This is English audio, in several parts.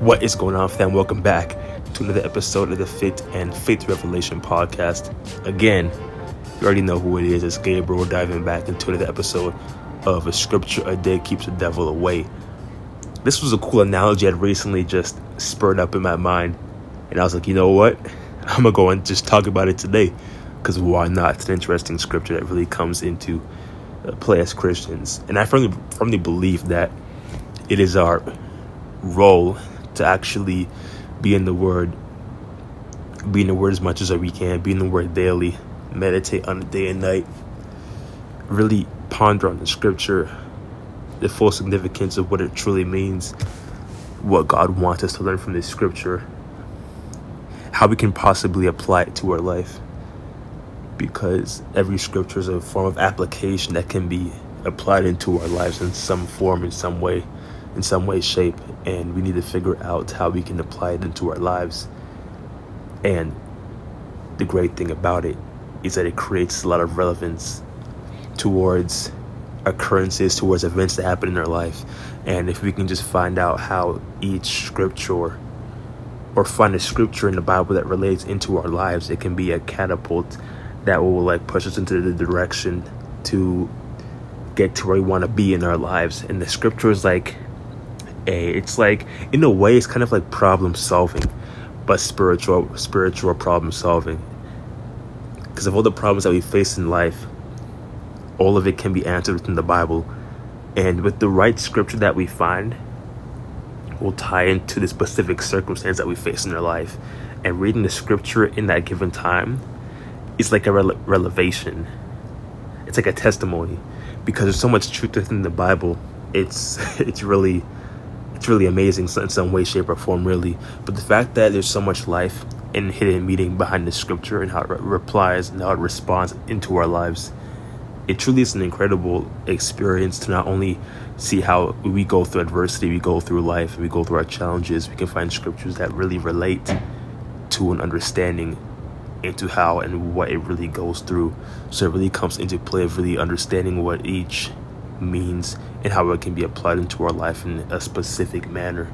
What is going on, fam? Welcome back to another episode of the Fit and Faith Revelation podcast. Again, you already know who it is. It's Gabriel diving back into another episode of A Scripture a Day Keeps the Devil Away. This was a cool analogy I'd recently just spurred up in my mind. And I was like, you know what? I'm going to go and just talk about it today. Because why not? It's an interesting scripture that really comes into uh, play as Christians. And I firmly, firmly believe that it is our role to actually be in the Word, be in the Word as much as we can, be in the Word daily, meditate on it day and night, really ponder on the Scripture, the full significance of what it truly means, what God wants us to learn from this Scripture, how we can possibly apply it to our life. Because every scripture is a form of application that can be applied into our lives in some form, in some way in some way, shape, and we need to figure out how we can apply it into our lives. And the great thing about it is that it creates a lot of relevance towards occurrences, towards events that happen in our life. And if we can just find out how each scripture or find a scripture in the Bible that relates into our lives, it can be a catapult that will like push us into the direction to get to where we want to be in our lives. And the scripture is like a. It's like in a way, it's kind of like problem solving, but spiritual spiritual problem solving. Because of all the problems that we face in life, all of it can be answered within the Bible, and with the right scripture that we find, will tie into the specific circumstance that we face in our life. And reading the scripture in that given time is like a revelation. It's like a testimony because there's so much truth within the Bible. It's it's really really amazing in some way, shape, or form, really. But the fact that there's so much life and hidden meaning behind the scripture and how it re- replies and how it responds into our lives, it truly is an incredible experience to not only see how we go through adversity, we go through life, we go through our challenges, we can find scriptures that really relate to an understanding into how and what it really goes through. So it really comes into play of really understanding what each means and how it can be applied into our life in a specific manner.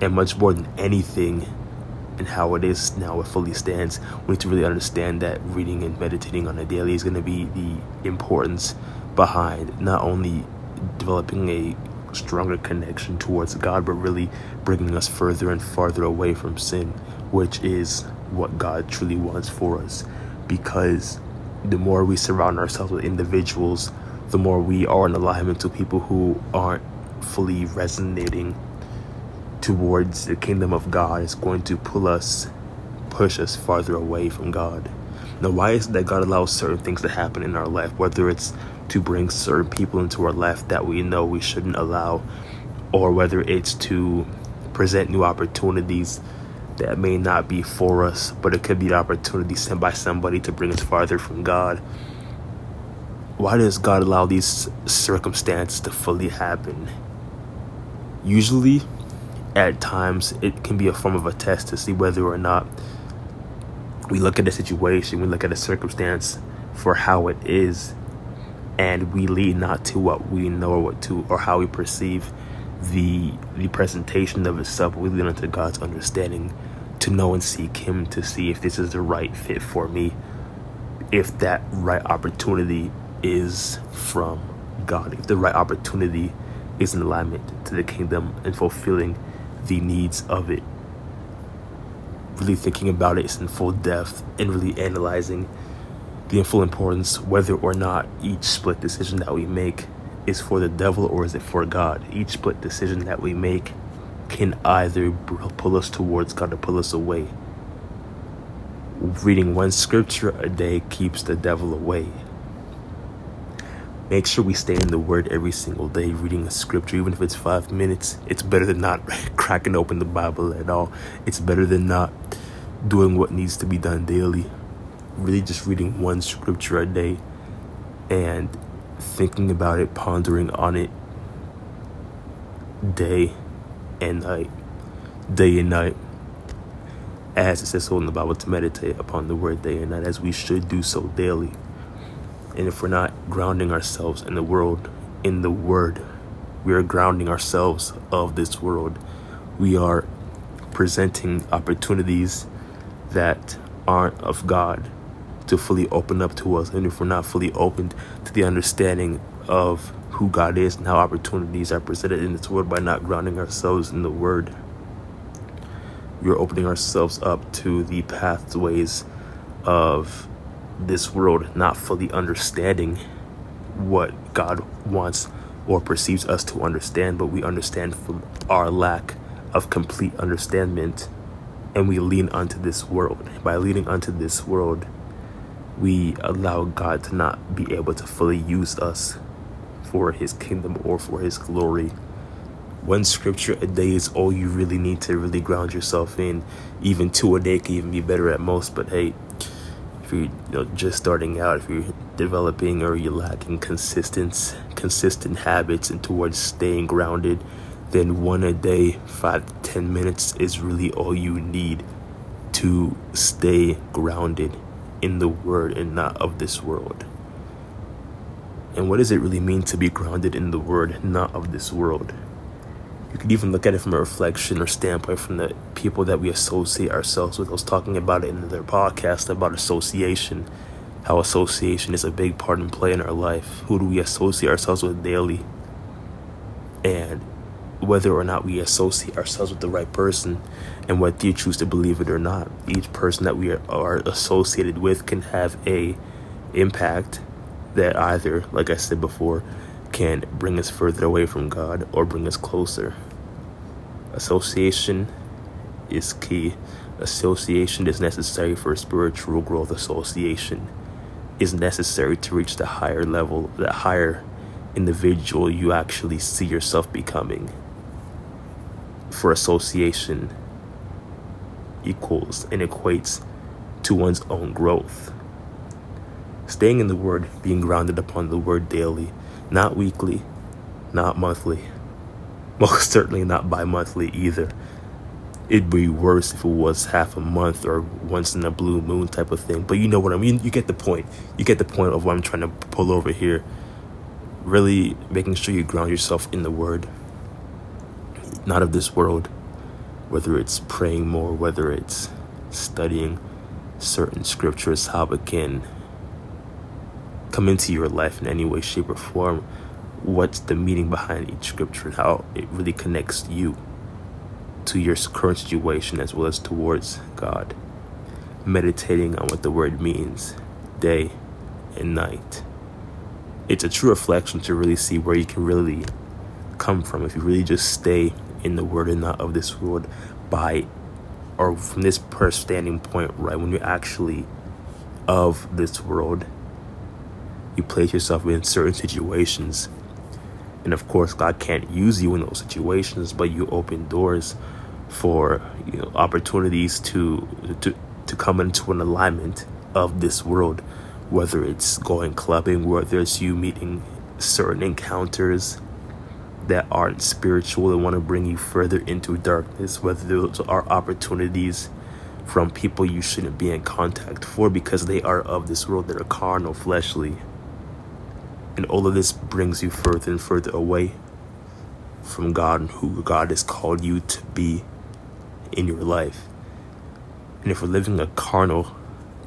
And much more than anything, and how it is now, it fully stands, we need to really understand that reading and meditating on a daily is going to be the importance behind not only developing a stronger connection towards God, but really bringing us further and farther away from sin, which is what God truly wants for us. Because the more we surround ourselves with individuals the more we are in alignment to people who aren't fully resonating towards the kingdom of God is going to pull us, push us farther away from God. Now, why is it that God allows certain things to happen in our life, whether it's to bring certain people into our life that we know we shouldn't allow, or whether it's to present new opportunities that may not be for us, but it could be an opportunity sent by somebody to bring us farther from God why does God allow these circumstances to fully happen? Usually, at times, it can be a form of a test to see whether or not we look at a situation, we look at a circumstance for how it is, and we lead not to what we know or what to or how we perceive the the presentation of itself. We lead unto God's understanding to know and seek Him to see if this is the right fit for me, if that right opportunity is from God, if the right opportunity is in alignment to the kingdom and fulfilling the needs of it. Really thinking about it in full depth and really analyzing the full importance whether or not each split decision that we make is for the devil or is it for God. Each split decision that we make can either pull us towards God or pull us away. Reading one scripture a day keeps the devil away make sure we stay in the word every single day reading a scripture even if it's five minutes. It's better than not cracking open the bible at all. It's better than not doing what needs to be done daily. Really just reading one scripture a day and thinking about it pondering on it day and night. Day and night. As it says so in the bible to meditate upon the word day and night as we should do so daily and if we're not grounding ourselves in the world, in the Word, we are grounding ourselves of this world. we are presenting opportunities that aren't of God to fully open up to us, and if we're not fully opened to the understanding of who God is and how opportunities are presented in this world by not grounding ourselves in the Word, we're opening ourselves up to the pathways of this world, not fully understanding what God wants or perceives us to understand, but we understand from our lack of complete understanding and we lean onto this world. By leaning onto this world, we allow God to not be able to fully use us for his kingdom or for his glory. One scripture a day is all you really need to really ground yourself in. Even two a day can even be better at most, but hey, if you're you know, just starting out, if you're developing or you're lacking consistent consistent habits and towards staying grounded, then one a day, five to ten minutes is really all you need to stay grounded in the word and not of this world. And what does it really mean to be grounded in the word, not of this world? Could even look at it from a reflection or standpoint from the people that we associate ourselves with. I was talking about it in their podcast about association, how association is a big part in play in our life. Who do we associate ourselves with daily? And whether or not we associate ourselves with the right person and whether you choose to believe it or not each person that we are associated with can have a impact that either like i said before can bring us further away from god or bring us closer association is key. Association is necessary for spiritual growth. Association is necessary to reach the higher level the higher individual you actually see yourself becoming. For association equals and equates to one's own growth. Staying in the Word, being grounded upon the Word daily, not weekly, not monthly, most certainly not bi monthly either. It'd be worse if it was half a month or once in a blue moon type of thing. But you know what I mean? You get the point. You get the point of what I'm trying to pull over here. Really making sure you ground yourself in the Word, not of this world, whether it's praying more, whether it's studying certain scriptures, how it can come into your life in any way, shape, or form. What's the meaning behind each scripture and how it really connects you to your current situation as well as towards God. Meditating on what the word means day and night. It's a true reflection to really see where you can really come from if you really just stay in the word and not of this world by or from this per standing point right when you're actually of this world you place yourself in certain situations and of course god can't use you in those situations but you open doors for you know opportunities to to to come into an alignment of this world whether it's going clubbing whether it's you meeting certain encounters that aren't spiritual and want to bring you further into darkness, whether those are opportunities from people you shouldn't be in contact for because they are of this world that are carnal, fleshly. And all of this brings you further and further away from God and who God has called you to be in your life. And if we're living a carnal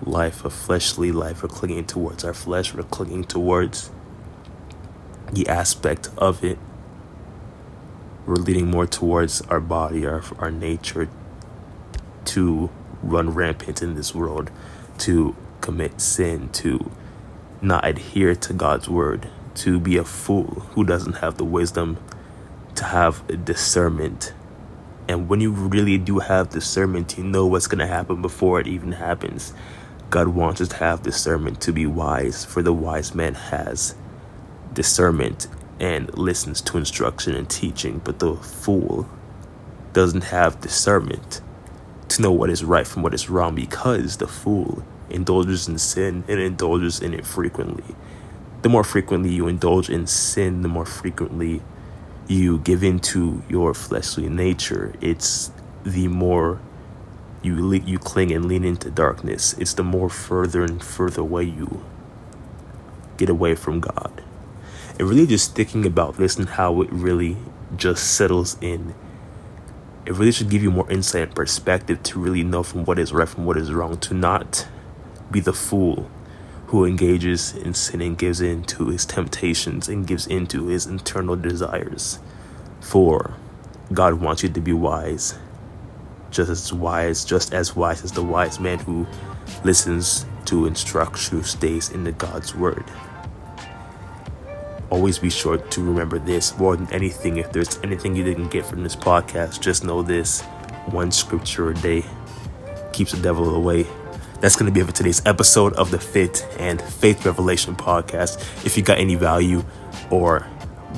life, a fleshly life, we're clinging towards our flesh, we're clinging towards the aspect of it we're leading more towards our body, our, our nature to run rampant in this world, to commit sin, to not adhere to God's word, to be a fool who doesn't have the wisdom to have discernment. And when you really do have discernment, you know what's going to happen before it even happens. God wants us to have discernment to be wise, for the wise man has discernment and listens to instruction and teaching, but the fool doesn't have discernment to know what is right from what is wrong because the fool indulges in sin and indulges in it frequently. The more frequently you indulge in sin, the more frequently you give into your fleshly nature. It's the more you le- you cling and lean into darkness. It's the more further and further away you get away from God and really just thinking about this and how it really just settles in it really should give you more insight and perspective to really know from what is right from what is wrong, to not be the fool who engages in sin and gives in to his temptations and gives in to his internal desires. For God wants you to be wise, just as wise, just as wise as the wise man who listens to instruction, who stays in the God's word. Always be sure to remember this more than anything. If there's anything you didn't get from this podcast, just know this one scripture a day keeps the devil away. That's going to be it for today's episode of the Fit and Faith Revelation podcast. If you got any value, or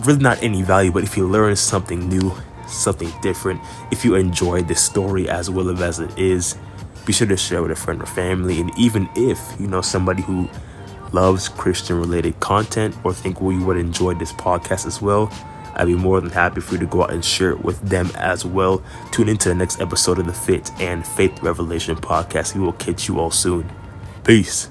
really not any value, but if you learned something new, something different, if you enjoyed this story as well as it is, be sure to share with a friend or family. And even if you know somebody who loves Christian related content or think we would enjoy this podcast as well, I'd be more than happy for you to go out and share it with them as well. Tune into the next episode of the Fit and Faith Revelation podcast. We will catch you all soon. Peace.